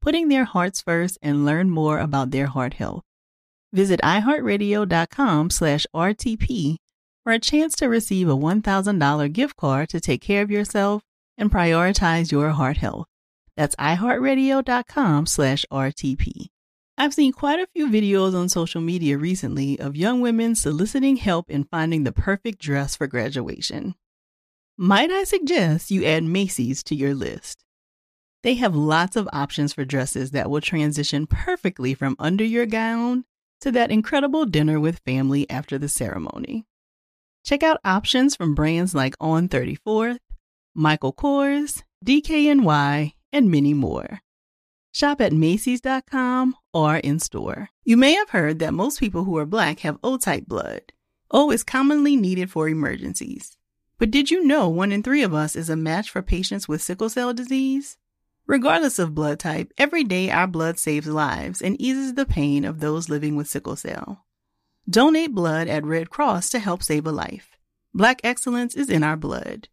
putting their hearts first and learn more about their heart health. Visit iHeartRadio.com slash RTP for a chance to receive a $1,000 gift card to take care of yourself and prioritize your heart health. That's iHeartRadio.com slash RTP. I've seen quite a few videos on social media recently of young women soliciting help in finding the perfect dress for graduation. Might I suggest you add Macy's to your list? They have lots of options for dresses that will transition perfectly from under your gown to that incredible dinner with family after the ceremony. Check out options from brands like On 34th, Michael Kors, DKNY, and many more. Shop at Macy's.com or in store. You may have heard that most people who are black have O type blood. O is commonly needed for emergencies. But did you know one in three of us is a match for patients with sickle cell disease? Regardless of blood type, every day our blood saves lives and eases the pain of those living with sickle cell. Donate blood at Red Cross to help save a life. Black excellence is in our blood.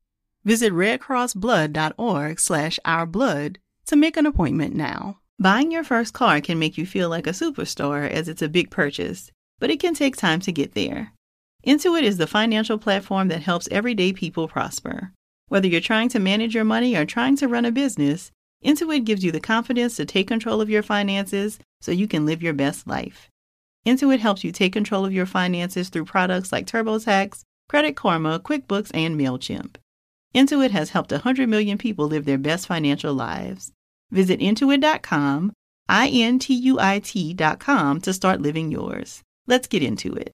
Visit redcrossblood.org slash ourblood to make an appointment now. Buying your first car can make you feel like a superstar as it's a big purchase, but it can take time to get there. Intuit is the financial platform that helps everyday people prosper. Whether you're trying to manage your money or trying to run a business, Intuit gives you the confidence to take control of your finances so you can live your best life. Intuit helps you take control of your finances through products like TurboTax, Credit Karma, QuickBooks, and MailChimp. Intuit has helped 100 million people live their best financial lives. Visit intuit.com, I N T U I T.com to start living yours. Let's get into it.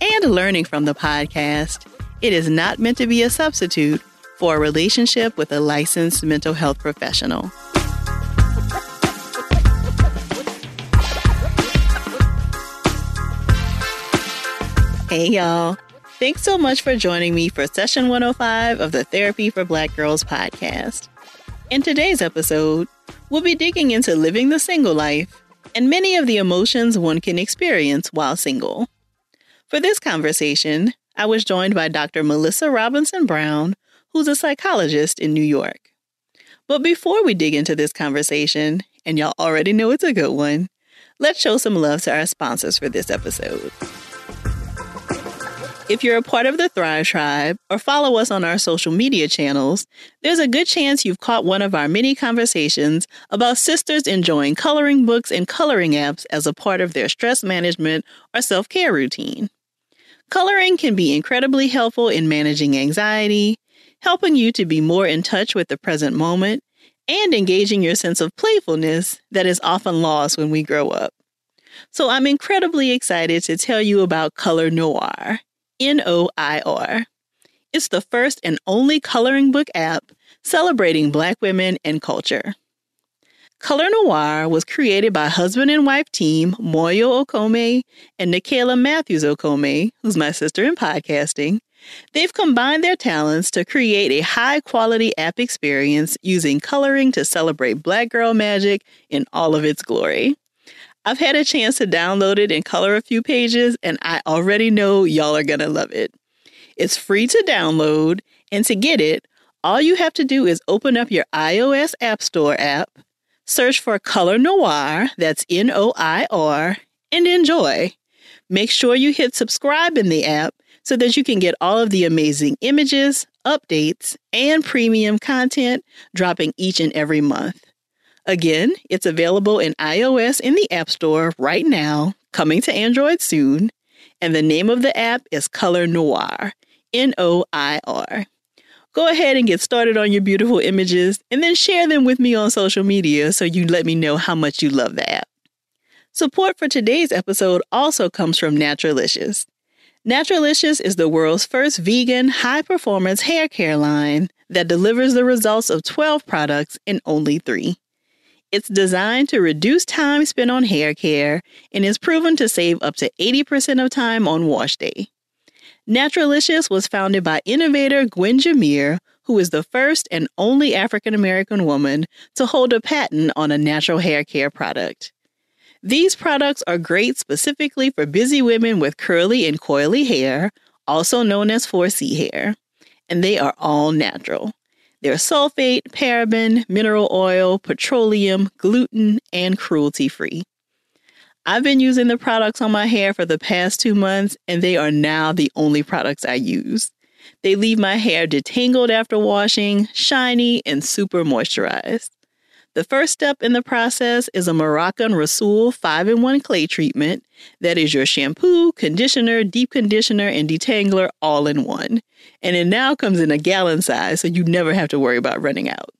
and learning from the podcast, it is not meant to be a substitute for a relationship with a licensed mental health professional. Hey, y'all. Thanks so much for joining me for session 105 of the Therapy for Black Girls podcast. In today's episode, we'll be digging into living the single life and many of the emotions one can experience while single. For this conversation, I was joined by Dr. Melissa Robinson Brown, who's a psychologist in New York. But before we dig into this conversation, and y'all already know it's a good one, let's show some love to our sponsors for this episode. If you're a part of the Thrive Tribe or follow us on our social media channels, there's a good chance you've caught one of our many conversations about sisters enjoying coloring books and coloring apps as a part of their stress management or self care routine. Coloring can be incredibly helpful in managing anxiety, helping you to be more in touch with the present moment, and engaging your sense of playfulness that is often lost when we grow up. So I'm incredibly excited to tell you about Color Noir, N O I R. It's the first and only coloring book app celebrating Black women and culture. Color Noir was created by husband and wife team Moyo Okome and Nicaila Matthews Okome, who's my sister in podcasting. They've combined their talents to create a high quality app experience using coloring to celebrate Black girl magic in all of its glory. I've had a chance to download it and color a few pages, and I already know y'all are gonna love it. It's free to download, and to get it, all you have to do is open up your iOS App Store app, search for Color Noir, that's N O I R, and enjoy. Make sure you hit subscribe in the app so that you can get all of the amazing images, updates, and premium content dropping each and every month. Again, it's available in iOS in the App Store right now, coming to Android soon. And the name of the app is Color Noir, N O I R. Go ahead and get started on your beautiful images and then share them with me on social media so you let me know how much you love the app. Support for today's episode also comes from Naturalicious. Naturalicious is the world's first vegan, high performance hair care line that delivers the results of 12 products in only three. It's designed to reduce time spent on hair care and is proven to save up to 80% of time on wash day. Naturalicious was founded by innovator Gwen Jimmere, who is the first and only African American woman to hold a patent on a natural hair care product. These products are great specifically for busy women with curly and coily hair, also known as 4C hair, and they are all natural. They're sulfate, paraben, mineral oil, petroleum, gluten, and cruelty free. I've been using the products on my hair for the past two months, and they are now the only products I use. They leave my hair detangled after washing, shiny, and super moisturized. The first step in the process is a Moroccan Rhassoul 5 in 1 clay treatment that is your shampoo, conditioner, deep conditioner, and detangler all in one. And it now comes in a gallon size, so you never have to worry about running out.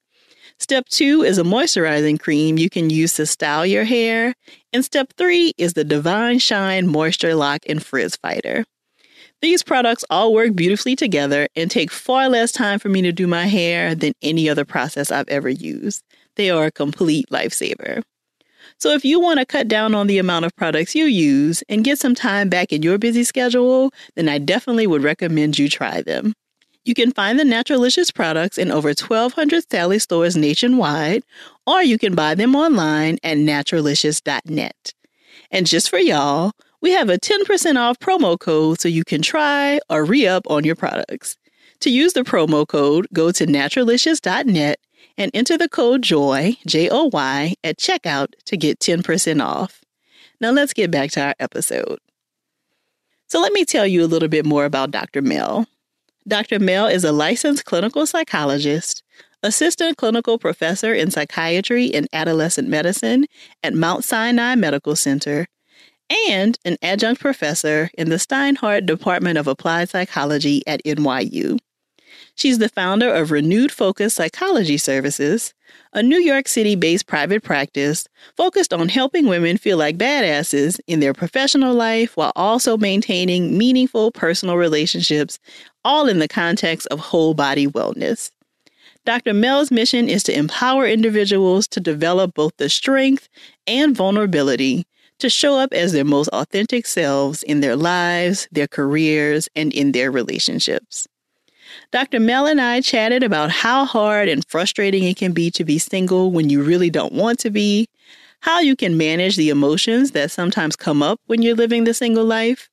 Step two is a moisturizing cream you can use to style your hair. And step three is the Divine Shine Moisture Lock and Frizz Fighter. These products all work beautifully together and take far less time for me to do my hair than any other process I've ever used. They are a complete lifesaver. So, if you want to cut down on the amount of products you use and get some time back in your busy schedule, then I definitely would recommend you try them. You can find the Naturalicious products in over 1,200 Sally stores nationwide, or you can buy them online at naturalicious.net. And just for y'all, we have a 10% off promo code so you can try or re up on your products. To use the promo code, go to naturalicious.net and enter the code JOY, J O Y, at checkout to get 10% off. Now let's get back to our episode. So let me tell you a little bit more about Dr. Mel. Dr. Mel is a licensed clinical psychologist, assistant clinical professor in psychiatry and adolescent medicine at Mount Sinai Medical Center, and an adjunct professor in the Steinhardt Department of Applied Psychology at NYU. She's the founder of Renewed Focus Psychology Services, a New York City based private practice focused on helping women feel like badasses in their professional life while also maintaining meaningful personal relationships, all in the context of whole body wellness. Dr. Mel's mission is to empower individuals to develop both the strength and vulnerability to show up as their most authentic selves in their lives, their careers, and in their relationships. Dr. Mel and I chatted about how hard and frustrating it can be to be single when you really don't want to be, how you can manage the emotions that sometimes come up when you're living the single life,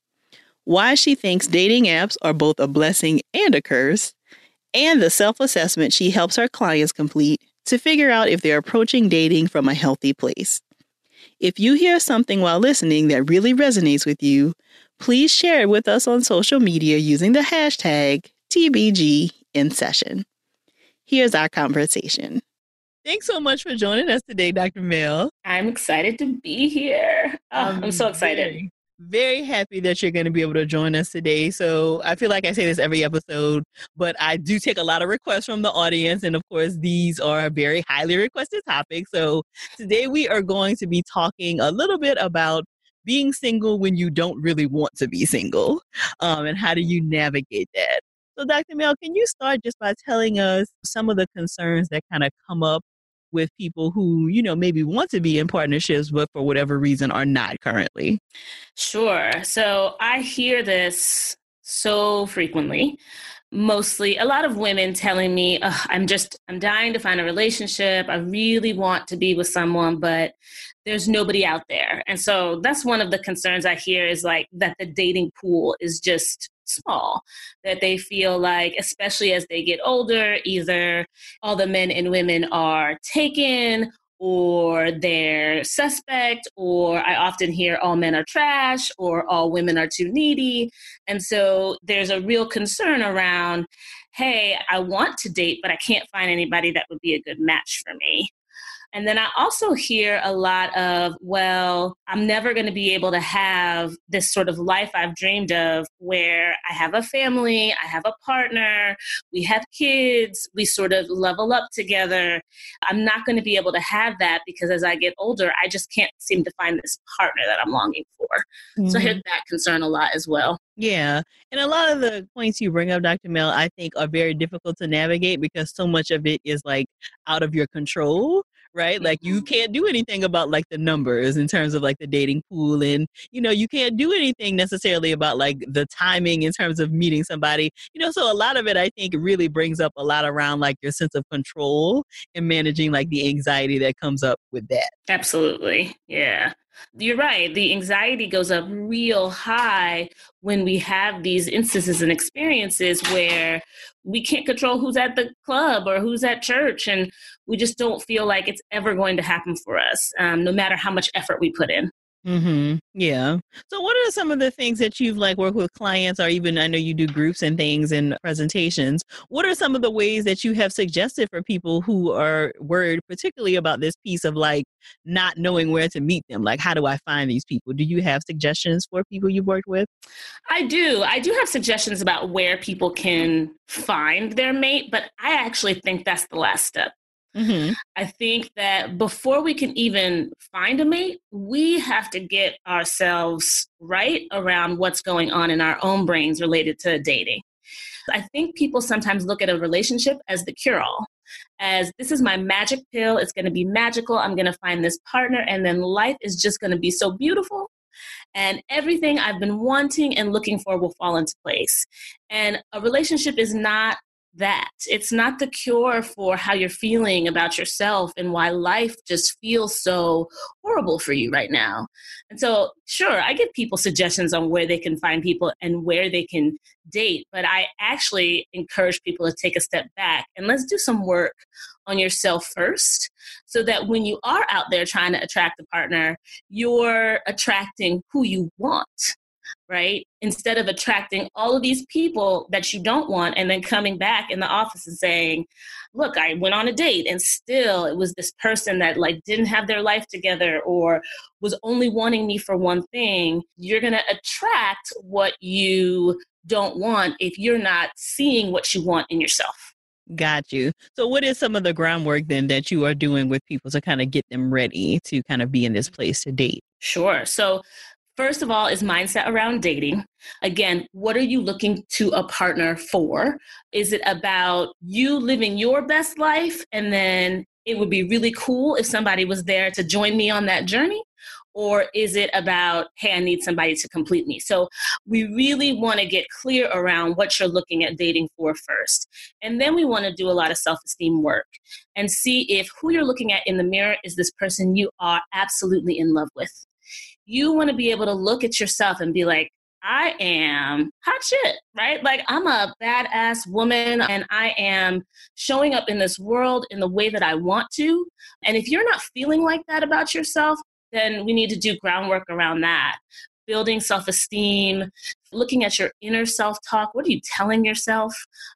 why she thinks dating apps are both a blessing and a curse, and the self assessment she helps her clients complete to figure out if they're approaching dating from a healthy place. If you hear something while listening that really resonates with you, please share it with us on social media using the hashtag TBG in session. Here's our conversation. Thanks so much for joining us today, Dr. Mel. I'm excited to be here. Oh, I'm so excited. Very, very happy that you're going to be able to join us today. So I feel like I say this every episode, but I do take a lot of requests from the audience. And of course, these are very highly requested topics. So today we are going to be talking a little bit about being single when you don't really want to be single um, and how do you navigate that. So, Dr. Mel, can you start just by telling us some of the concerns that kind of come up with people who, you know, maybe want to be in partnerships, but for whatever reason are not currently? Sure. So I hear this so frequently. Mostly a lot of women telling me, I'm just, I'm dying to find a relationship. I really want to be with someone, but there's nobody out there. And so that's one of the concerns I hear is like that the dating pool is just small, that they feel like, especially as they get older, either all the men and women are taken or they're suspect, or I often hear all men are trash or all women are too needy. And so there's a real concern around hey, I want to date, but I can't find anybody that would be a good match for me. And then I also hear a lot of, well, I'm never going to be able to have this sort of life I've dreamed of where I have a family, I have a partner, we have kids, we sort of level up together. I'm not going to be able to have that because as I get older, I just can't seem to find this partner that I'm longing for. Mm-hmm. So I hear mm-hmm. that concern a lot as well. Yeah. And a lot of the points you bring up, Dr. Mel, I think are very difficult to navigate because so much of it is like out of your control right? Like you mm-hmm. can't do anything about like the numbers in terms of like the dating pool and you know, you can't do anything necessarily about like the timing in terms of meeting somebody. You know, so a lot of it I think really brings up a lot around like your sense of control and managing like the anxiety that comes up with that. Absolutely. Yeah. You're right. The anxiety goes up real high when we have these instances and experiences where we can't control who's at the club or who's at church, and we just don't feel like it's ever going to happen for us, um, no matter how much effort we put in. Mm-hmm. Yeah. So, what are some of the things that you've like worked with clients, or even I know you do groups and things and presentations? What are some of the ways that you have suggested for people who are worried, particularly about this piece of like not knowing where to meet them? Like, how do I find these people? Do you have suggestions for people you've worked with? I do. I do have suggestions about where people can find their mate, but I actually think that's the last step. Mm-hmm. I think that before we can even find a mate, we have to get ourselves right around what's going on in our own brains related to dating. I think people sometimes look at a relationship as the cure all, as this is my magic pill, it's going to be magical, I'm going to find this partner, and then life is just going to be so beautiful. And everything I've been wanting and looking for will fall into place. And a relationship is not that. It's not the cure for how you're feeling about yourself and why life just feels so horrible for you right now. And so, sure, I give people suggestions on where they can find people and where they can date, but I actually encourage people to take a step back and let's do some work on yourself first so that when you are out there trying to attract a partner, you're attracting who you want right? Instead of attracting all of these people that you don't want and then coming back in the office and saying, look, I went on a date and still it was this person that like didn't have their life together or was only wanting me for one thing, you're going to attract what you don't want if you're not seeing what you want in yourself. Got you. So, what is some of the groundwork then that you are doing with people to kind of get them ready to kind of be in this mm-hmm. place to date? Sure. So, First of all, is mindset around dating. Again, what are you looking to a partner for? Is it about you living your best life and then it would be really cool if somebody was there to join me on that journey? Or is it about, hey, I need somebody to complete me? So we really want to get clear around what you're looking at dating for first. And then we want to do a lot of self esteem work and see if who you're looking at in the mirror is this person you are absolutely in love with you want to be able to look at yourself and be like, I am hot shit, right? Like I'm a badass woman and I am showing up in this world in the way that I want to. And if you're not feeling like that about yourself, then we need to do groundwork around that. Building self esteem, looking at your inner self talk. What are you telling yourself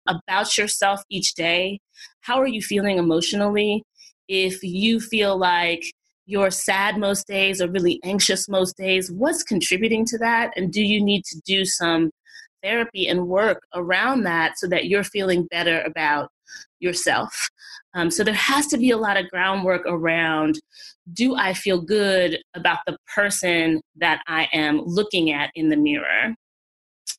about yourself each day? How are you feeling emotionally? If you feel like you're sad most days or really anxious most days? What's contributing to that? And do you need to do some therapy and work around that so that you're feeling better about yourself? Um, so there has to be a lot of groundwork around do I feel good about the person that I am looking at in the mirror?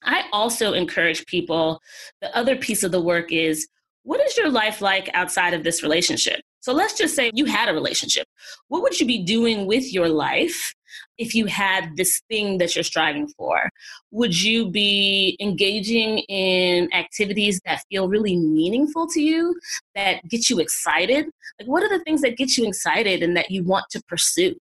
I also encourage people, the other piece of the work is what is your life like outside of this relationship? So let's just say you had a relationship. What would you be doing with your life if you had this thing that you're striving for? Would you be engaging in activities that feel really meaningful to you, that get you excited? Like, what are the things that get you excited and that you want to pursue?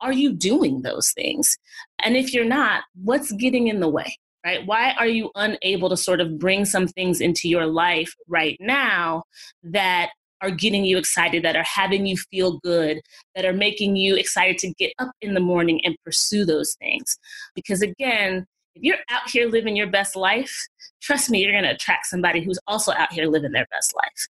Are you doing those things? And if you're not, what's getting in the way? Right? Why are you unable to sort of bring some things into your life right now that are getting you excited, that are having you feel good, that are making you excited to get up in the morning and pursue those things. Because again, if you're out here living your best life, trust me, you're going to attract somebody who's also out here living their best life.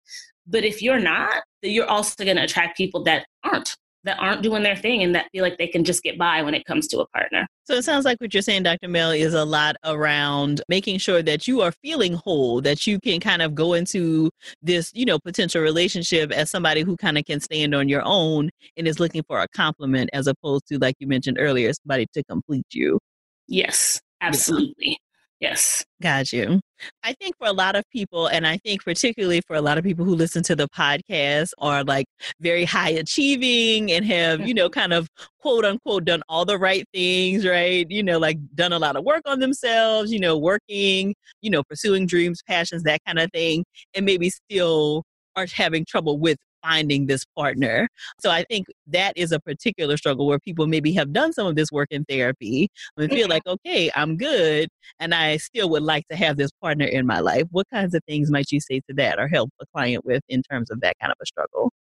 But if you're not, then you're also going to attract people that aren't that aren't doing their thing and that feel like they can just get by when it comes to a partner. So it sounds like what you're saying, Dr. Mel, is a lot around making sure that you are feeling whole, that you can kind of go into this, you know, potential relationship as somebody who kind of can stand on your own and is looking for a compliment as opposed to, like you mentioned earlier, somebody to complete you. Yes, absolutely. Yes. Got you. I think for a lot of people, and I think particularly for a lot of people who listen to the podcast are like very high achieving and have, you know, kind of quote unquote done all the right things, right? You know, like done a lot of work on themselves, you know, working, you know, pursuing dreams, passions, that kind of thing, and maybe still are having trouble with finding this partner. So I think that is a particular struggle where people maybe have done some of this work in therapy and feel like, okay, I'm good, and I still would like to have this partner in my life. What kinds of things might you say to that or help a client with in terms of that kind of a struggle?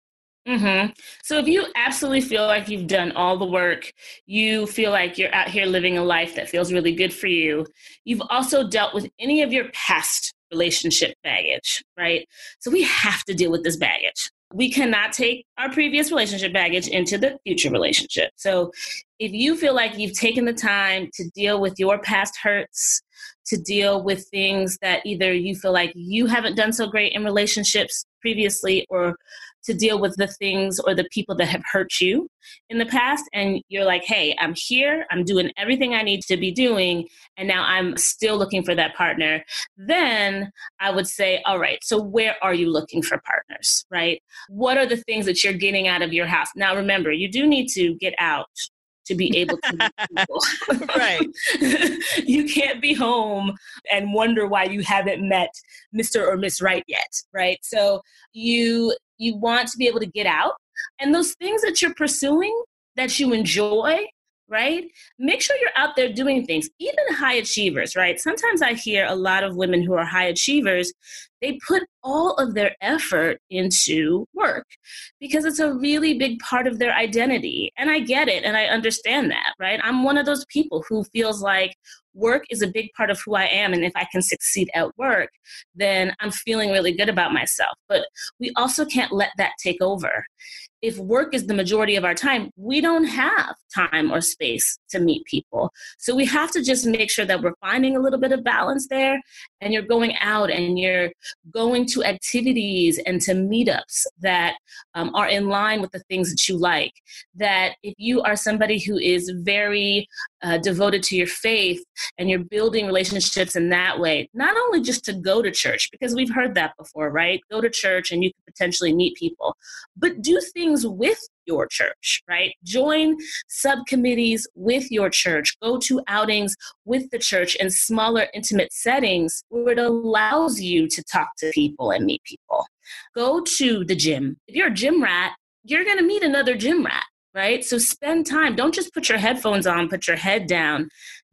Mm-hmm. So if you absolutely feel like you've done all the work, you feel like you're out here living a life that feels really good for you, you've also dealt with any of your past relationship baggage, right? So we have to deal with this baggage we cannot take our previous relationship baggage into the future relationship. So if you feel like you've taken the time to deal with your past hurts, to deal with things that either you feel like you haven't done so great in relationships previously or to deal with the things or the people that have hurt you in the past and you're like hey i'm here i'm doing everything i need to be doing and now i'm still looking for that partner then i would say all right so where are you looking for partners right what are the things that you're getting out of your house now remember you do need to get out to be able to meet people. right. you can't be home and wonder why you haven't met Mr. or Miss Right yet, right? So you you want to be able to get out and those things that you're pursuing that you enjoy right? Make sure you're out there doing things, even high achievers, right? Sometimes I hear a lot of women who are high achievers, they put all of their effort into work because it's a really big part of their identity. And I get it and I understand that, right? I'm one of those people who feels like work is a big part of who I am. And if I can succeed at work, then I'm feeling really good about myself. But we also can't let that take over if work is the majority of our time, we don't have time or space to meet people. So we have to just make sure that we're finding a little bit of balance there and you're going out and you're going to activities and to meetups that um, are in line with the things that you like. That if you are somebody who is very uh, devoted to your faith and you're building relationships in that way, not only just to go to church, because we've heard that before, right? Go to church and you can potentially meet people, but do things with your church, right? Join subcommittees with your church. Go to outings with the church in smaller, intimate settings where it allows you to talk to people and meet people. Go to the gym. If you're a gym rat, you're going to meet another gym rat right? So spend time. Don't just put your headphones on, put your head down,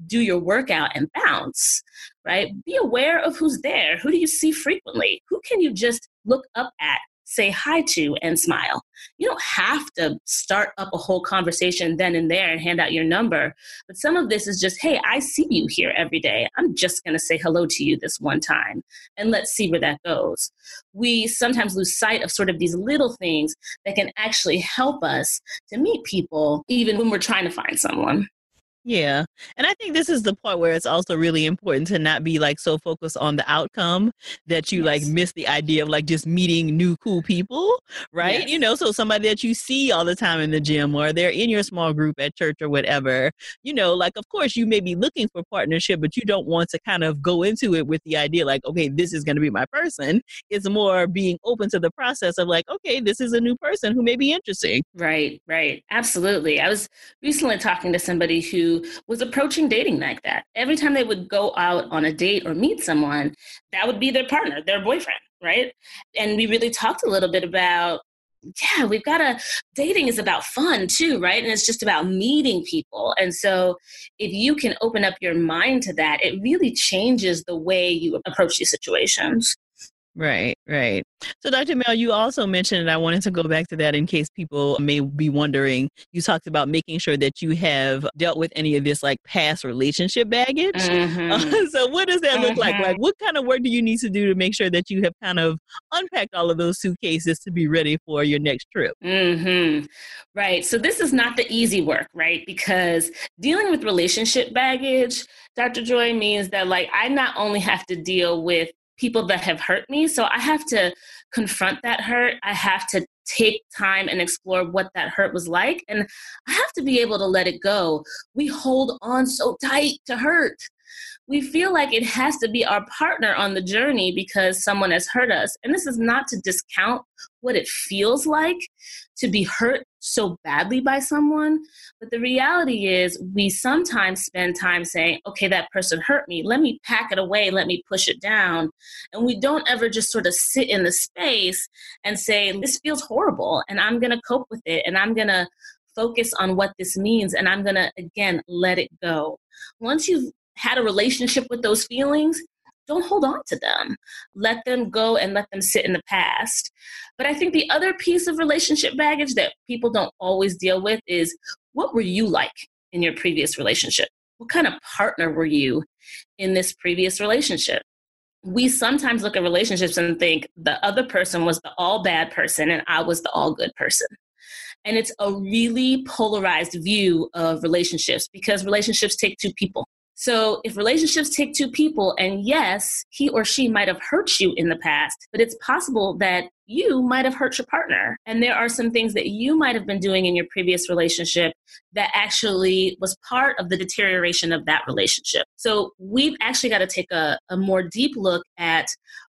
do your workout and bounce, right? Be aware of who's there. Who do you see frequently? Who can you just look up at say hi to and smile. You don't have to start up a whole conversation then and there and hand out your number. But some of this is just, hey, I see you here every day. I'm just going to say hello to you this one time and let's see where that goes. We sometimes lose sight of sort of these little things that can actually help us to meet people even when we're trying to find someone. Yeah. And I think this is the part where it's also really important to not be like so focused on the outcome that you yes. like miss the idea of like just meeting new cool people, right? Yes. You know, so somebody that you see all the time in the gym or they're in your small group at church or whatever, you know, like of course you may be looking for partnership, but you don't want to kind of go into it with the idea like, okay, this is going to be my person. It's more being open to the process of like, okay, this is a new person who may be interesting. Right, right. Absolutely. I was recently talking to somebody who was approaching dating like that. Every time they would go out on a date or meet someone, that would be their partner, their boyfriend, right? And we really talked a little bit about yeah, we've got a dating is about fun too, right? And it's just about meeting people. And so if you can open up your mind to that, it really changes the way you approach these situations. Right, right. So, Dr. Mel, you also mentioned, and I wanted to go back to that in case people may be wondering. You talked about making sure that you have dealt with any of this like past relationship baggage. Mm-hmm. Uh, so, what does that mm-hmm. look like? Like, mm-hmm. what kind of work do you need to do to make sure that you have kind of unpacked all of those suitcases to be ready for your next trip? Mm-hmm. Right. So, this is not the easy work, right? Because dealing with relationship baggage, Dr. Joy, means that like I not only have to deal with people that have hurt me. So I have to confront that hurt. I have to take time and explore what that hurt was like. And I have to be able to let it go. We hold on so tight to hurt we feel like it has to be our partner on the journey because someone has hurt us. And this is not to discount what it feels like to be hurt so badly by someone. But the reality is, we sometimes spend time saying, okay, that person hurt me. Let me pack it away. Let me push it down. And we don't ever just sort of sit in the space and say, this feels horrible and I'm going to cope with it and I'm going to focus on what this means and I'm going to, again, let it go. Once you've had a relationship with those feelings, don't hold on to them. Let them go and let them sit in the past. But I think the other piece of relationship baggage that people don't always deal with is what were you like in your previous relationship? What kind of partner were you in this previous relationship? We sometimes look at relationships and think the other person was the all bad person and I was the all good person. And it's a really polarized view of relationships because relationships take two people so if relationships take two people, and yes, he or she might have hurt you in the past, but it's possible that you might have hurt your partner. And there are some things that you might have been doing in your previous relationship that actually was part of the deterioration of that relationship. So we've actually got to take a, a more deep look at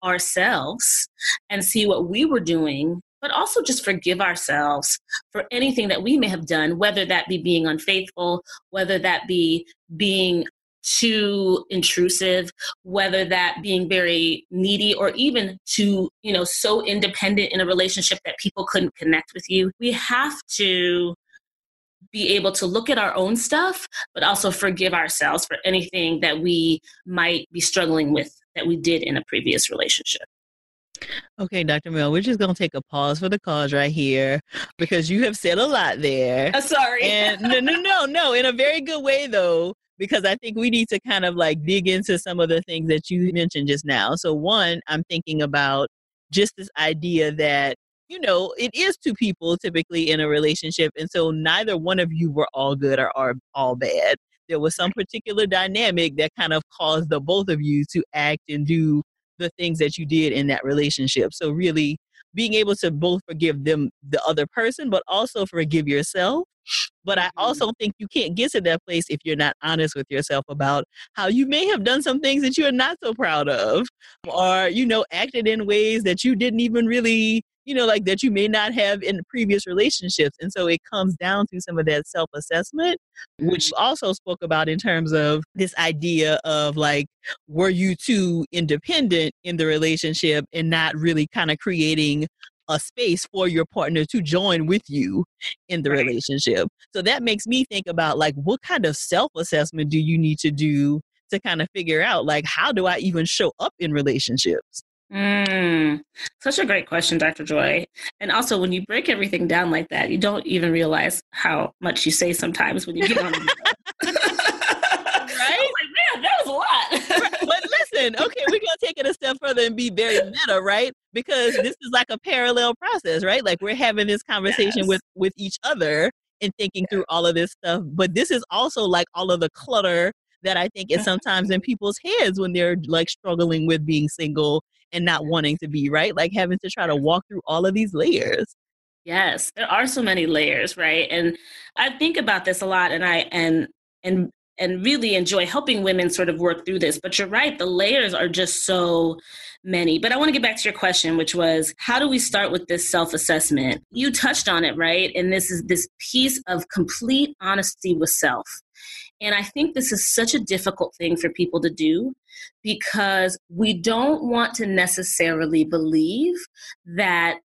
ourselves and see what we were doing but also just forgive ourselves for anything that we may have done, whether that be being unfaithful, whether that be being too intrusive whether that being very needy or even too you know so independent in a relationship that people couldn't connect with you we have to be able to look at our own stuff but also forgive ourselves for anything that we might be struggling with that we did in a previous relationship Okay, Dr. Mel, we're just going to take a pause for the cause right here because you have said a lot there. Uh, sorry. And no, no, no, no, in a very good way, though because I think we need to kind of like dig into some of the things that you mentioned just now. So, one, I'm thinking about just this idea that, you know, it is two people typically in a relationship. And so neither one of you were all good or are all bad. There was some particular dynamic that kind of caused the both of you to act and do the things that you did in that relationship. So, really being able to both forgive them, the other person, but also forgive yourself but I mm-hmm. also think you can't get to that place if you're not honest with yourself about how you may have done some things that you're not so proud of, or, you know, acted in ways that you didn't even really, you know, like that you may not have in previous relationships. And so it comes down to some of that self assessment, which mm-hmm. also spoke about in terms of this idea of like, were you too independent in the relationship and not really kind of creating a space for your partner to join with you in the relationship. So that makes me think about like what kind of self-assessment do you need to do to kind of figure out like how do I even show up in relationships? Mm, such a great question, Dr. Joy. And also, when you break everything down like that, you don't even realize how much you say sometimes when you get on. right? like, man, that was a lot. but listen, okay, we're gonna take it a step further and be very meta, right? Because this is like a parallel process, right? Like we're having this conversation yes. with with each other and thinking through all of this stuff. But this is also like all of the clutter that I think is mm-hmm. sometimes in people's heads when they're like struggling with being single and not wanting to be, right? Like having to try to walk through all of these layers. Yes, there are so many layers, right? And I think about this a lot and I and and and really enjoy helping women sort of work through this. But you're right, the layers are just so many. But I want to get back to your question, which was how do we start with this self assessment? You touched on it, right? And this is this piece of complete honesty with self. And I think this is such a difficult thing for people to do because we don't want to necessarily believe that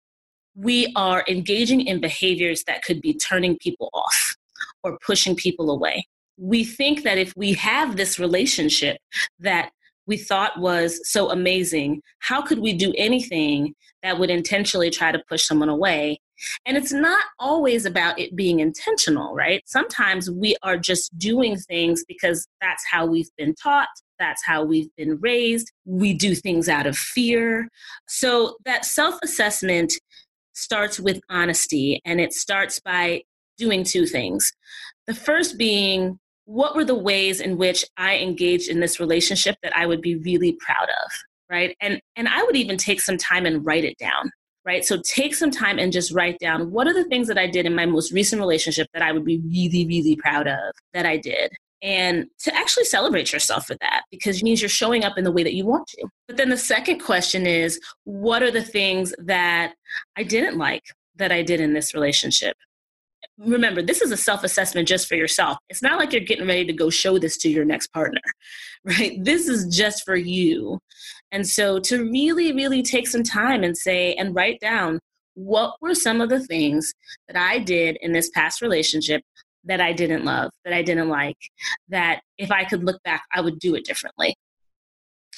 we are engaging in behaviors that could be turning people off or pushing people away. We think that if we have this relationship that we thought was so amazing, how could we do anything that would intentionally try to push someone away? And it's not always about it being intentional, right? Sometimes we are just doing things because that's how we've been taught, that's how we've been raised. We do things out of fear. So that self assessment starts with honesty and it starts by doing two things. The first being, what were the ways in which I engaged in this relationship that I would be really proud of? Right. And and I would even take some time and write it down right? So take some time and just write down what are the things that I did in my most recent relationship that I would be really, really proud of that I did. And to actually celebrate yourself for that because it means you're showing up in the way that you want to. But then the second question is what are the things that I didn't like that I did in this relationship? Remember this is a self-assessment just for yourself. It's not like you're getting ready to go show this to your next partner right? This is just for you. And so to really really take some time and say and write down what were some of the things that i did in this past relationship that i didn't love that i didn't like that if i could look back i would do it differently.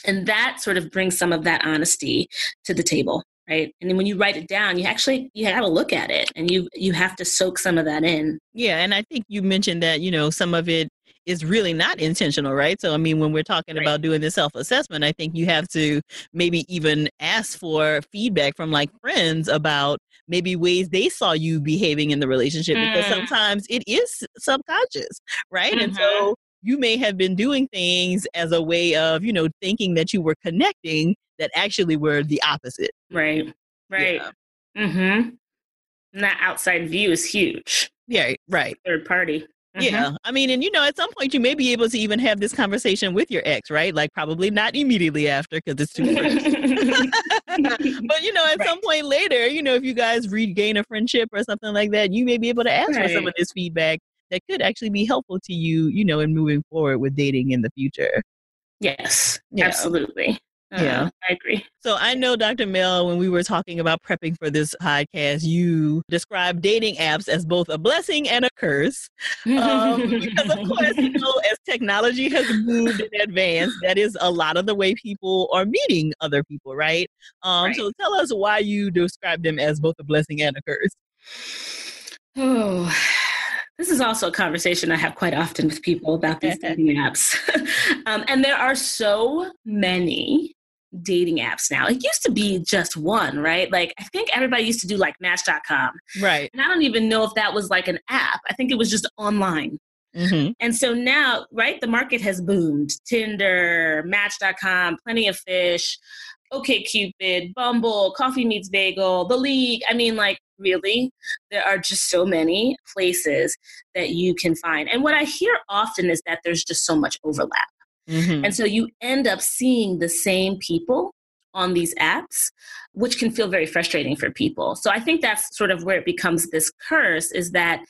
And that sort of brings some of that honesty to the table right and then when you write it down you actually you have to look at it and you you have to soak some of that in yeah and i think you mentioned that you know some of it is really not intentional right so i mean when we're talking right. about doing the self-assessment i think you have to maybe even ask for feedback from like friends about maybe ways they saw you behaving in the relationship mm. because sometimes it is subconscious right mm-hmm. and so mm-hmm. you may have been doing things as a way of you know thinking that you were connecting that actually were the opposite. Right. Right. Yeah. Mm-hmm. And that outside view is huge. Yeah, right. Third party. Mm-hmm. Yeah. I mean, and you know, at some point you may be able to even have this conversation with your ex, right? Like probably not immediately after because it's too much. but you know, at right. some point later, you know, if you guys regain a friendship or something like that, you may be able to ask right. for some of this feedback that could actually be helpful to you, you know, in moving forward with dating in the future. Yes, absolutely. Uh, yeah, I agree. So I know, Dr. Mel, when we were talking about prepping for this podcast, you described dating apps as both a blessing and a curse. Um, because, of course, you know, as technology has moved in advance, that is a lot of the way people are meeting other people, right? Um, right. So tell us why you describe them as both a blessing and a curse. Oh, this is also a conversation I have quite often with people about these dating apps. um, and there are so many dating apps now. It used to be just one, right? Like I think everybody used to do like Match.com. Right. And I don't even know if that was like an app. I think it was just online. Mm-hmm. And so now, right, the market has boomed. Tinder, Match.com, Plenty of Fish, OK Cupid, Bumble, Coffee Meets Bagel, The League. I mean, like, really, there are just so many places that you can find. And what I hear often is that there's just so much overlap. Mm-hmm. And so you end up seeing the same people on these apps, which can feel very frustrating for people. So I think that's sort of where it becomes this curse is that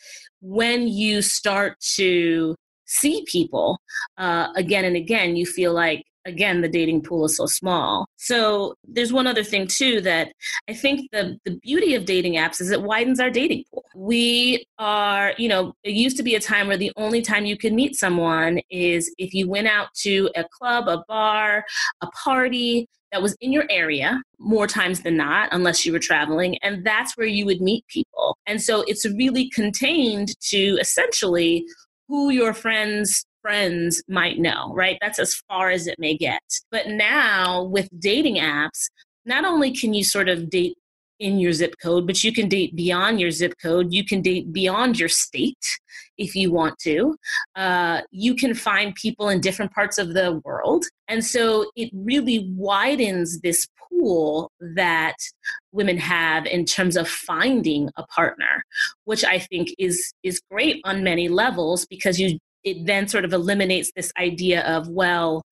when you start to see people uh, again and again, you feel like again the dating pool is so small so there's one other thing too that i think the the beauty of dating apps is it widens our dating pool we are you know it used to be a time where the only time you could meet someone is if you went out to a club a bar a party that was in your area more times than not, unless you were traveling. And that's where you would meet people. And so it's really contained to essentially who your friends friends might know, right? That's as far as it may get. But now with dating apps, not only can you sort of date in your zip code, but you can date beyond your zip code. You can date beyond your state if you want to. Uh, you can find people in different parts of the world. And so it really widens this pool that women have in terms of finding a partner, which I think is, is great on many levels because you it then sort of eliminates this idea of, well,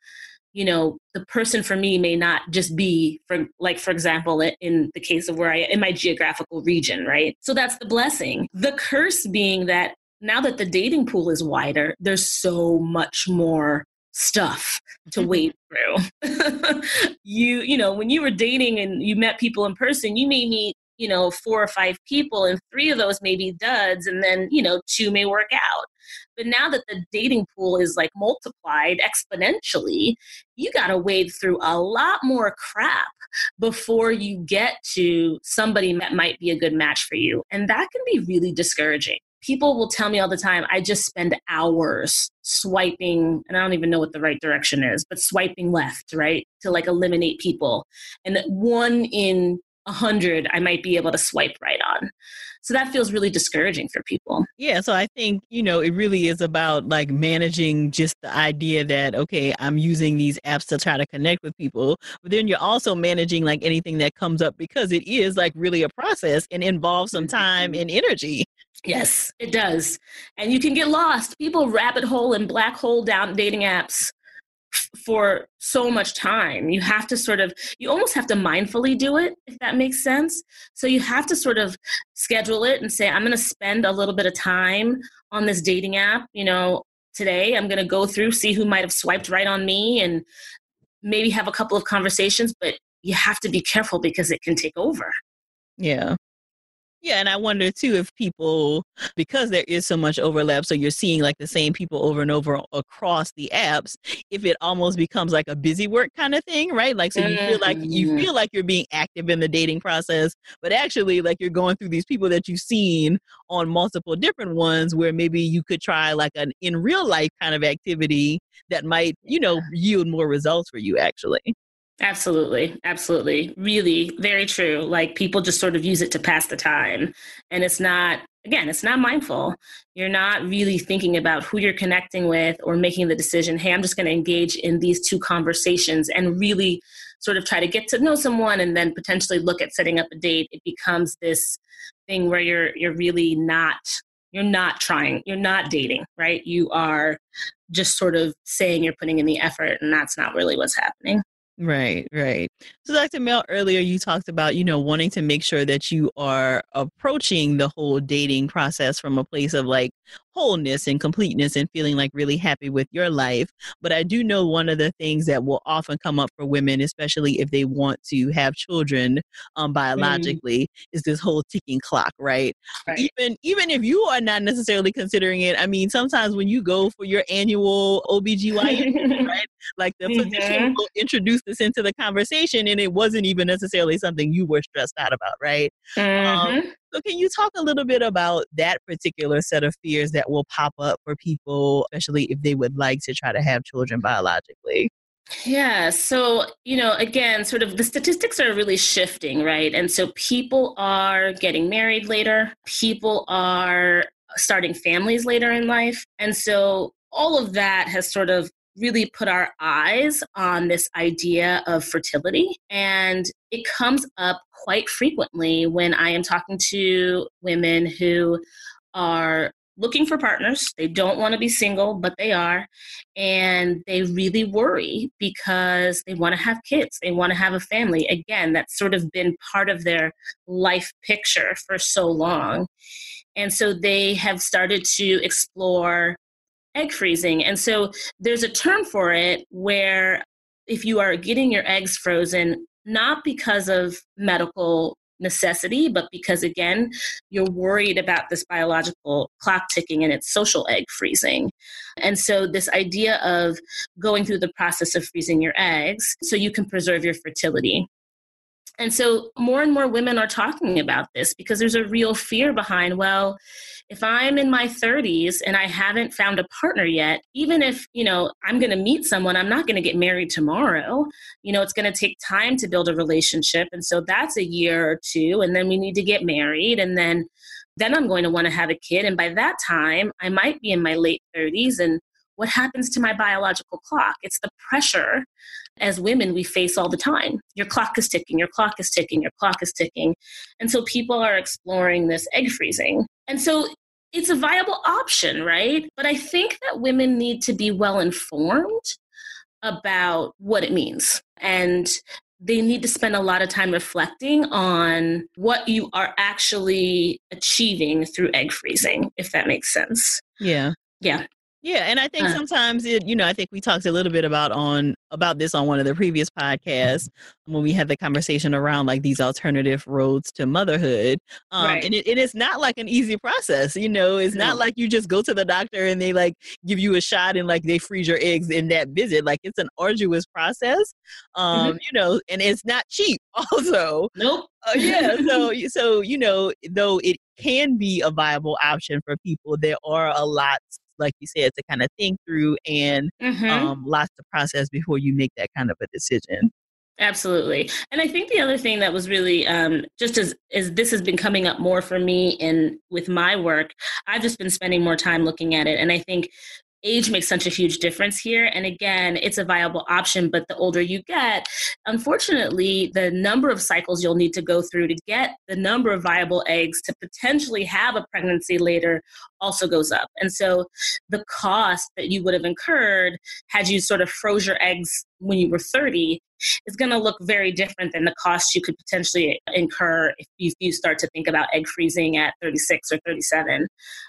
you know the person for me may not just be for like for example in the case of where i in my geographical region right? So that's the blessing. The curse being that now that the dating pool is wider there's so much more stuff to mm-hmm. wade through. You you know when you were dating and you met people in person you may meet you know four or five people and three of those may be duds and then you know two may work out but now that the dating pool is like multiplied exponentially you got to wade through a lot more crap before you get to somebody that might be a good match for you and that can be really discouraging. People will tell me all the time i just spend hours swiping and i don't even know what the right direction is but swiping left right to like eliminate people. And one in a hundred I might be able to swipe right on. So that feels really discouraging for people. Yeah. So I think, you know, it really is about like managing just the idea that, okay, I'm using these apps to try to connect with people. But then you're also managing like anything that comes up because it is like really a process and involves some time mm-hmm. and energy. Yes, it does. And you can get lost. People rabbit hole and black hole down dating apps for so much time. You have to sort of, you almost have to mindfully do it, if that makes sense. So you have to sort of schedule it and say, I'm going to spend a little bit of time on this dating app. You know, today I'm going to go through, see who might have swiped right on me and maybe have a couple of conversations, but you have to be careful because it can take over. Yeah. Yeah, and I wonder too if people, because there is so much overlap, so you're seeing like the same people over and over across the apps, if it almost becomes like a busy work kind of thing, right? Like, so you feel like you mm-hmm. feel like you're being active in the dating process, but actually, like you're going through these people that you've seen on multiple different ones, where maybe you could try like an in real life kind of activity that might, you know, yield more results for you actually. Absolutely. Absolutely. Really, very true. Like people just sort of use it to pass the time. And it's not, again, it's not mindful. You're not really thinking about who you're connecting with or making the decision, hey, I'm just going to engage in these two conversations and really sort of try to get to know someone and then potentially look at setting up a date. It becomes this thing where you're you're really not you're not trying you're not dating right you are just sort of saying you're putting in the effort and that's not really what's happening Right, right. So, Dr. Mel, earlier you talked about, you know, wanting to make sure that you are approaching the whole dating process from a place of like wholeness and completeness and feeling like really happy with your life. But I do know one of the things that will often come up for women, especially if they want to have children um, mm-hmm. biologically, mm. is this whole ticking clock, right? right? Even even if you are not necessarily considering it, I mean, sometimes when you go for your annual OBGYN, right? Like the mm-hmm. physician will introduce this into the conversation and it wasn't even necessarily something you were stressed out about, right? Um, mm-hmm. Um, so, can you talk a little bit about that particular set of fears that will pop up for people, especially if they would like to try to have children biologically? Yeah. So, you know, again, sort of the statistics are really shifting, right? And so people are getting married later, people are starting families later in life. And so all of that has sort of really put our eyes on this idea of fertility. And it comes up quite frequently when I am talking to women who are looking for partners. They don't want to be single, but they are. And they really worry because they want to have kids, they want to have a family. Again, that's sort of been part of their life picture for so long. And so they have started to explore egg freezing. And so there's a term for it where if you are getting your eggs frozen, not because of medical necessity, but because again, you're worried about this biological clock ticking and it's social egg freezing. And so, this idea of going through the process of freezing your eggs so you can preserve your fertility. And so, more and more women are talking about this because there's a real fear behind, well, if I'm in my 30s and I haven't found a partner yet, even if, you know, I'm going to meet someone, I'm not going to get married tomorrow. You know, it's going to take time to build a relationship. And so that's a year or two. And then we need to get married. And then, then I'm going to want to have a kid. And by that time, I might be in my late 30s. And what happens to my biological clock? It's the pressure as women we face all the time. Your clock is ticking, your clock is ticking, your clock is ticking. And so people are exploring this egg freezing. And so it's a viable option, right? But I think that women need to be well informed about what it means. And they need to spend a lot of time reflecting on what you are actually achieving through egg freezing, if that makes sense. Yeah. Yeah. Yeah, and I think uh, sometimes it, you know, I think we talked a little bit about on about this on one of the previous podcasts when we had the conversation around like these alternative roads to motherhood. Um, right. and it, it is not like an easy process, you know, it's no. not like you just go to the doctor and they like give you a shot and like they freeze your eggs in that visit. Like it's an arduous process. Um, mm-hmm. you know, and it's not cheap also. Nope. Uh, yeah, so so you know, though it can be a viable option for people, there are a lot like you said, to kind of think through and mm-hmm. um, lots to process before you make that kind of a decision. Absolutely. And I think the other thing that was really um, just as, as this has been coming up more for me in with my work, I've just been spending more time looking at it. And I think age makes such a huge difference here. And again, it's a viable option, but the older you get, unfortunately, the number of cycles you'll need to go through to get the number of viable eggs to potentially have a pregnancy later also goes up. And so the cost that you would have incurred had you sort of froze your eggs when you were 30 is going to look very different than the cost you could potentially incur if you, if you, start to think about egg freezing at 36 or 37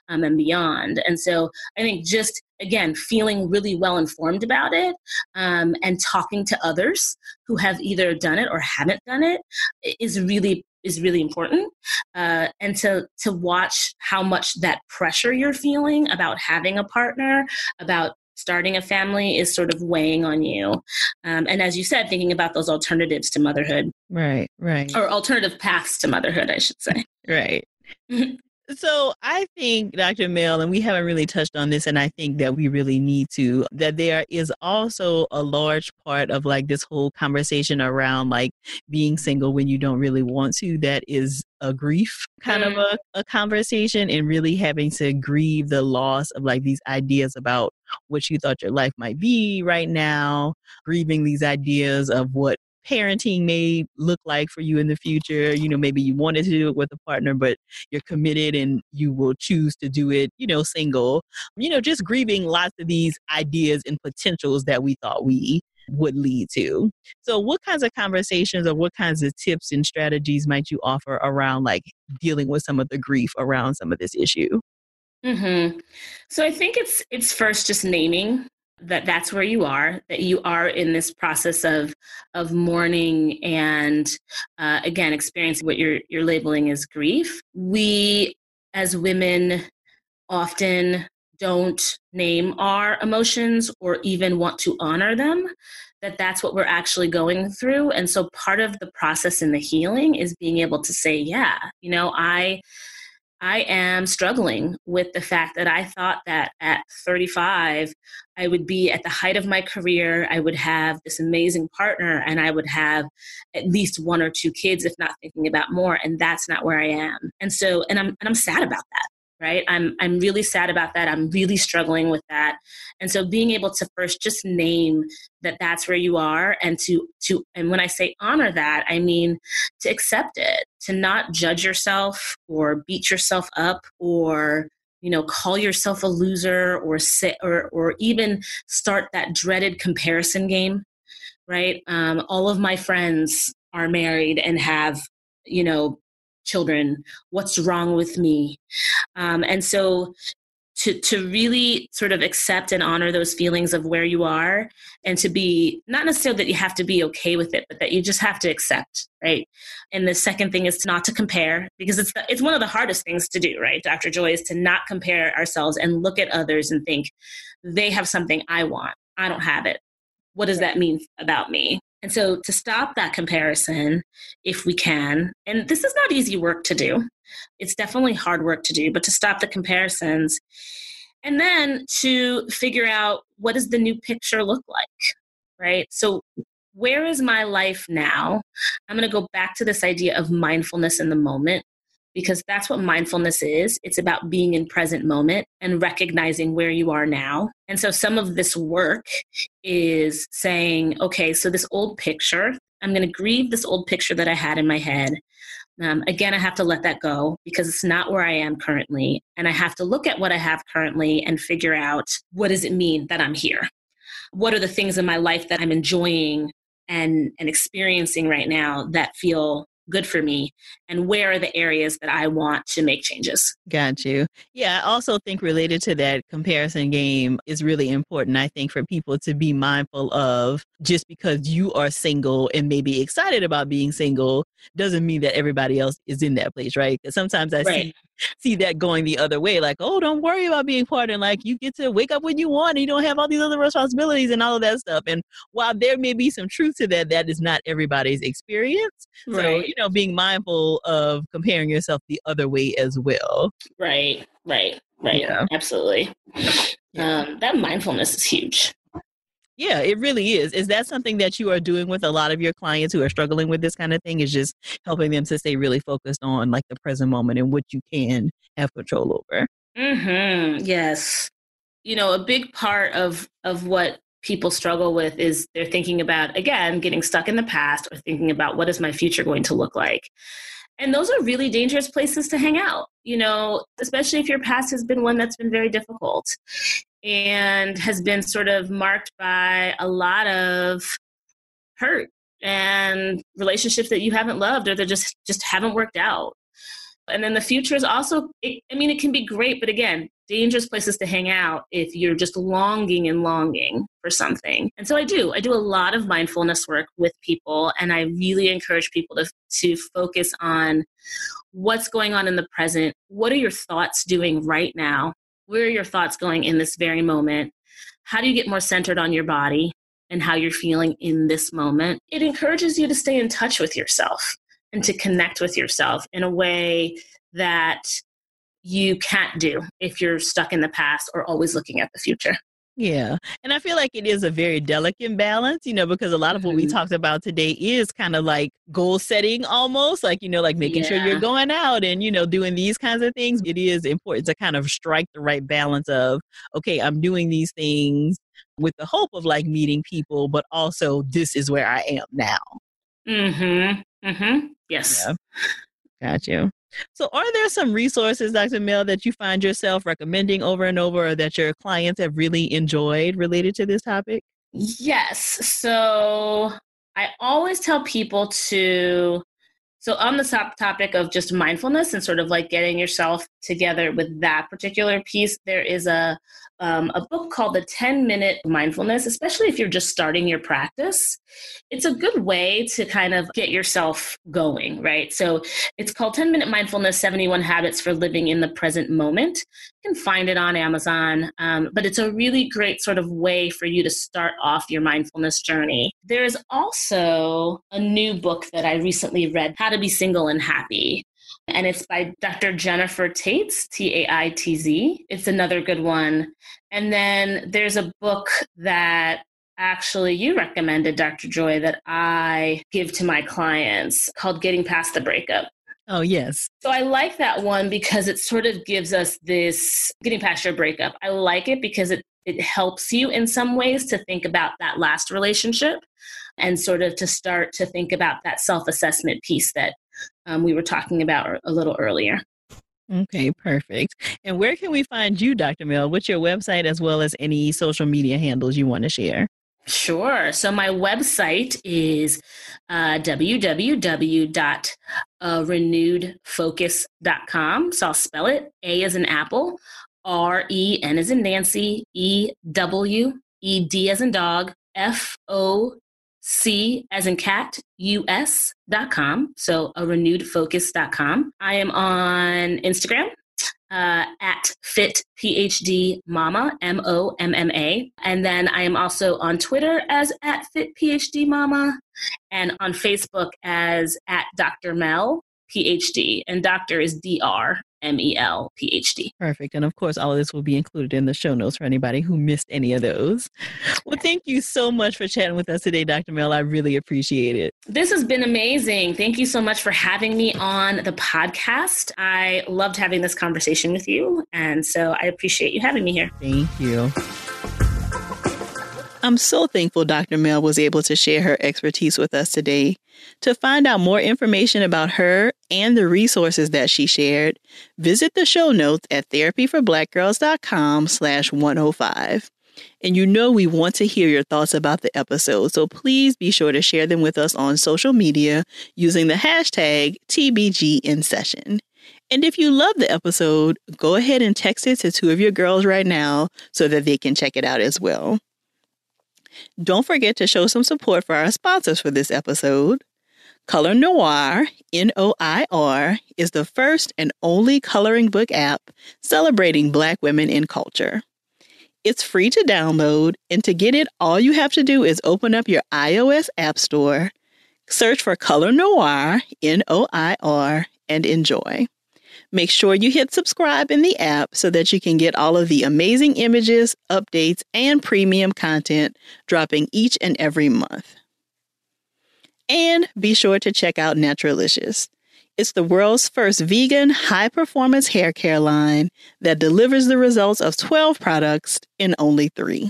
um, and beyond. And so I think just again feeling really well informed about it um, and talking to others who have either done it or haven't done it is really is really important uh, and to to watch how much that pressure you're feeling about having a partner about starting a family is sort of weighing on you. Um, and as you said, thinking about those alternatives to motherhood. Right, right. Or alternative paths to motherhood, I should say. Right. So I think, Dr. Mel, and we haven't really touched on this, and I think that we really need to, that there is also a large part of like this whole conversation around like being single when you don't really want to, that is a grief kind mm. of a, a conversation and really having to grieve the loss of like these ideas about what you thought your life might be right now, grieving these ideas of what parenting may look like for you in the future. You know, maybe you wanted to do it with a partner, but you're committed and you will choose to do it, you know, single. You know, just grieving lots of these ideas and potentials that we thought we would lead to. So, what kinds of conversations or what kinds of tips and strategies might you offer around like dealing with some of the grief around some of this issue? Mm-hmm. So I think it's it's first just naming that that's where you are that you are in this process of of mourning and uh, again experiencing what you're you're labeling as grief. We as women often don't name our emotions or even want to honor them that that's what we're actually going through. And so part of the process in the healing is being able to say yeah you know i I am struggling with the fact that I thought that at 35, I would be at the height of my career. I would have this amazing partner and I would have at least one or two kids, if not thinking about more. And that's not where I am. And so, and I'm, and I'm sad about that right? I'm i'm really sad about that. I'm really struggling with that. And so being able to first just name that that's where you are and to to and when i say honor that i mean to accept it to not judge yourself or beat yourself up or you know call yourself a loser or sit or or even start that dreaded comparison game right? Um, all of my friends are married and have you know children what's wrong with me? Um, and so to to really sort of accept and honor those feelings of where you are and to be not necessarily that you have to be okay with it but that you just have to accept right? And the second thing is to not to compare because it's the, it's one of the hardest things to do right dr joy is to not compare ourselves and look at others and think they have something i want. I don't have it. What does that mean about me and so to stop that comparison, if we can, and this is not easy work to do, it's definitely hard work to do, but to stop the comparisons and then to figure out what does the new picture look like, right? So where is my life now? I'm going to go back to this idea of mindfulness in the moment because that's what mindfulness is. It's about being in present moment and recognizing where you are now. And so some of this work is saying, okay, so this old picture, I'm going to grieve this old picture that I had in my head. Um, again, I have to let that go because it's not where I am currently. And I have to look at what I have currently and figure out what does it mean that I'm here? What are the things in my life that I'm enjoying and, and experiencing right now that feel good for me and where are the areas that I want to make changes. Got you. Yeah, I also think related to that comparison game is really important. I think for people to be mindful of just because you are single and maybe excited about being single doesn't mean that everybody else is in that place, right? Because sometimes I right. see see that going the other way like oh don't worry about being part and like you get to wake up when you want and you don't have all these other responsibilities and all of that stuff and while there may be some truth to that that is not everybody's experience right. so you know being mindful of comparing yourself the other way as well right right right yeah. absolutely yeah. um, that mindfulness is huge yeah, it really is. Is that something that you are doing with a lot of your clients who are struggling with this kind of thing? Is just helping them to stay really focused on like the present moment and what you can have control over. Mm-hmm. Yes. You know, a big part of of what people struggle with is they're thinking about again getting stuck in the past or thinking about what is my future going to look like. And those are really dangerous places to hang out, you know, especially if your past has been one that's been very difficult and has been sort of marked by a lot of hurt and relationships that you haven't loved or that just just haven't worked out and then the future is also it, i mean it can be great but again dangerous places to hang out if you're just longing and longing for something and so i do i do a lot of mindfulness work with people and i really encourage people to to focus on what's going on in the present what are your thoughts doing right now where are your thoughts going in this very moment? How do you get more centered on your body and how you're feeling in this moment? It encourages you to stay in touch with yourself and to connect with yourself in a way that you can't do if you're stuck in the past or always looking at the future. Yeah. And I feel like it is a very delicate balance, you know, because a lot of what we mm-hmm. talked about today is kind of like goal setting almost, like, you know, like making yeah. sure you're going out and, you know, doing these kinds of things. It is important to kind of strike the right balance of, okay, I'm doing these things with the hope of like meeting people, but also this is where I am now. Mm hmm. Mm hmm. Yes. Yeah. Got you. So, are there some resources, Dr. Mel, that you find yourself recommending over and over or that your clients have really enjoyed related to this topic? Yes. So, I always tell people to so, on the top topic of just mindfulness and sort of like getting yourself together with that particular piece, there is a um, a book called The 10 Minute Mindfulness, especially if you're just starting your practice. It's a good way to kind of get yourself going, right? So it's called 10 Minute Mindfulness 71 Habits for Living in the Present Moment. You can find it on Amazon, um, but it's a really great sort of way for you to start off your mindfulness journey. There is also a new book that I recently read, How to Be Single and Happy and it's by Dr. Jennifer Taitz, T A I T Z. It's another good one. And then there's a book that actually you recommended, Dr. Joy, that I give to my clients called Getting Past the Breakup. Oh, yes. So I like that one because it sort of gives us this getting past your breakup. I like it because it, it helps you in some ways to think about that last relationship and sort of to start to think about that self assessment piece that um, we were talking about a little earlier. Okay, perfect. And where can we find you, Dr. Mel? What's your website as well as any social media handles you want to share? Sure. So my website is uh, www.renewedfocus.com. So I'll spell it A as an apple, R E N as in Nancy, E W E D as in dog, F O C as in cat, US.com. So a renewed focus.com. I am on Instagram uh, at Fit PhD Mama, M O M M A. And then I am also on Twitter as at Fit PhD Mama and on Facebook as at Dr. Mel PhD. And doctor is D R M E L PhD. Perfect. And of course, all of this will be included in the show notes for anybody who missed any of those. Well, thank you so much for chatting with us today, Dr. Mel. I really appreciate it. This has been amazing. Thank you so much for having me on the podcast. I loved having this conversation with you. And so I appreciate you having me here. Thank you. I'm so thankful Dr. Mel was able to share her expertise with us today. To find out more information about her and the resources that she shared, visit the show notes at therapyforblackgirls.com slash 105. And you know we want to hear your thoughts about the episode, so please be sure to share them with us on social media using the hashtag TBGInSession. And if you love the episode, go ahead and text it to two of your girls right now so that they can check it out as well. Don't forget to show some support for our sponsors for this episode. Color Noir, N O I R, is the first and only coloring book app celebrating Black women in culture. It's free to download, and to get it, all you have to do is open up your iOS App Store, search for Color Noir, N O I R, and enjoy. Make sure you hit subscribe in the app so that you can get all of the amazing images, updates, and premium content dropping each and every month. And be sure to check out Naturalicious. It's the world's first vegan, high performance hair care line that delivers the results of 12 products in only three.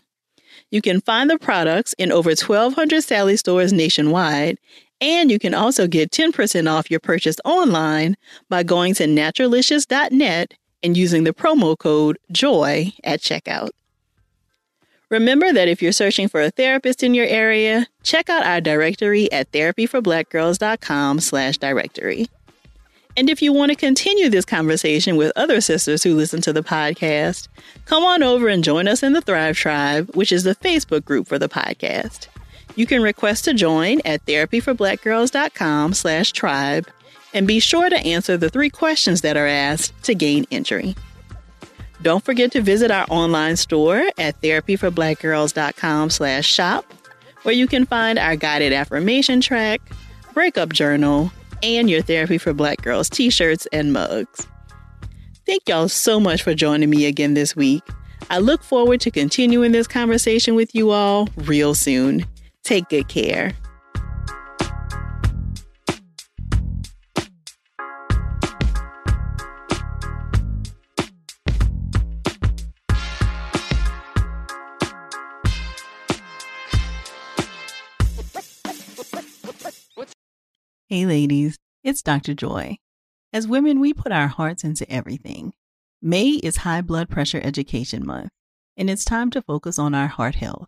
You can find the products in over 1,200 Sally stores nationwide and you can also get 10% off your purchase online by going to naturalicious.net and using the promo code JOY at checkout. Remember that if you're searching for a therapist in your area, check out our directory at therapyforblackgirls.com slash directory. And if you want to continue this conversation with other sisters who listen to the podcast, come on over and join us in the Thrive Tribe, which is the Facebook group for the podcast. You can request to join at therapyforblackgirls.com slash tribe and be sure to answer the three questions that are asked to gain entry. Don't forget to visit our online store at therapyforblackgirls.com slash shop, where you can find our guided affirmation track, breakup journal, and your Therapy for Black Girls t-shirts and mugs. Thank y'all so much for joining me again this week. I look forward to continuing this conversation with you all real soon. Take good care. Hey, ladies, it's Dr. Joy. As women, we put our hearts into everything. May is High Blood Pressure Education Month, and it's time to focus on our heart health.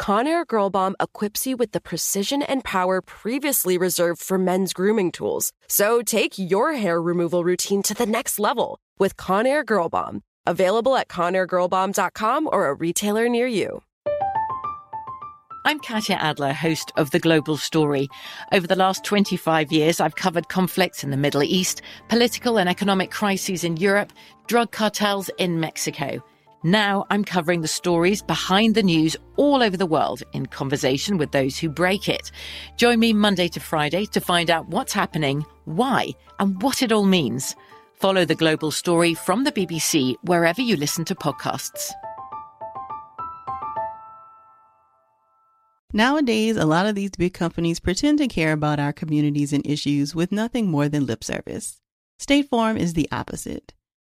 Conair Girl Bomb equips you with the precision and power previously reserved for men's grooming tools. So take your hair removal routine to the next level with Conair Girl Bomb. Available at ConairGirlBomb.com or a retailer near you. I'm Katya Adler, host of The Global Story. Over the last 25 years, I've covered conflicts in the Middle East, political and economic crises in Europe, drug cartels in Mexico. Now I'm covering the stories behind the news all over the world in conversation with those who break it. Join me Monday to Friday to find out what's happening, why, and what it all means. Follow the global story from the BBC wherever you listen to podcasts. Nowadays, a lot of these big companies pretend to care about our communities and issues with nothing more than lip service. State Farm is the opposite.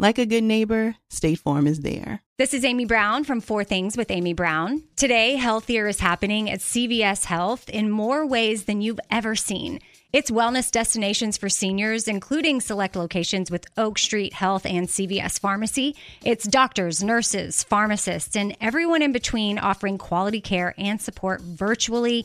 Like a good neighbor, State Farm is there. This is Amy Brown from Four Things with Amy Brown. Today, Healthier is happening at CVS Health in more ways than you've ever seen. It's wellness destinations for seniors, including select locations with Oak Street Health and CVS Pharmacy. It's doctors, nurses, pharmacists, and everyone in between offering quality care and support virtually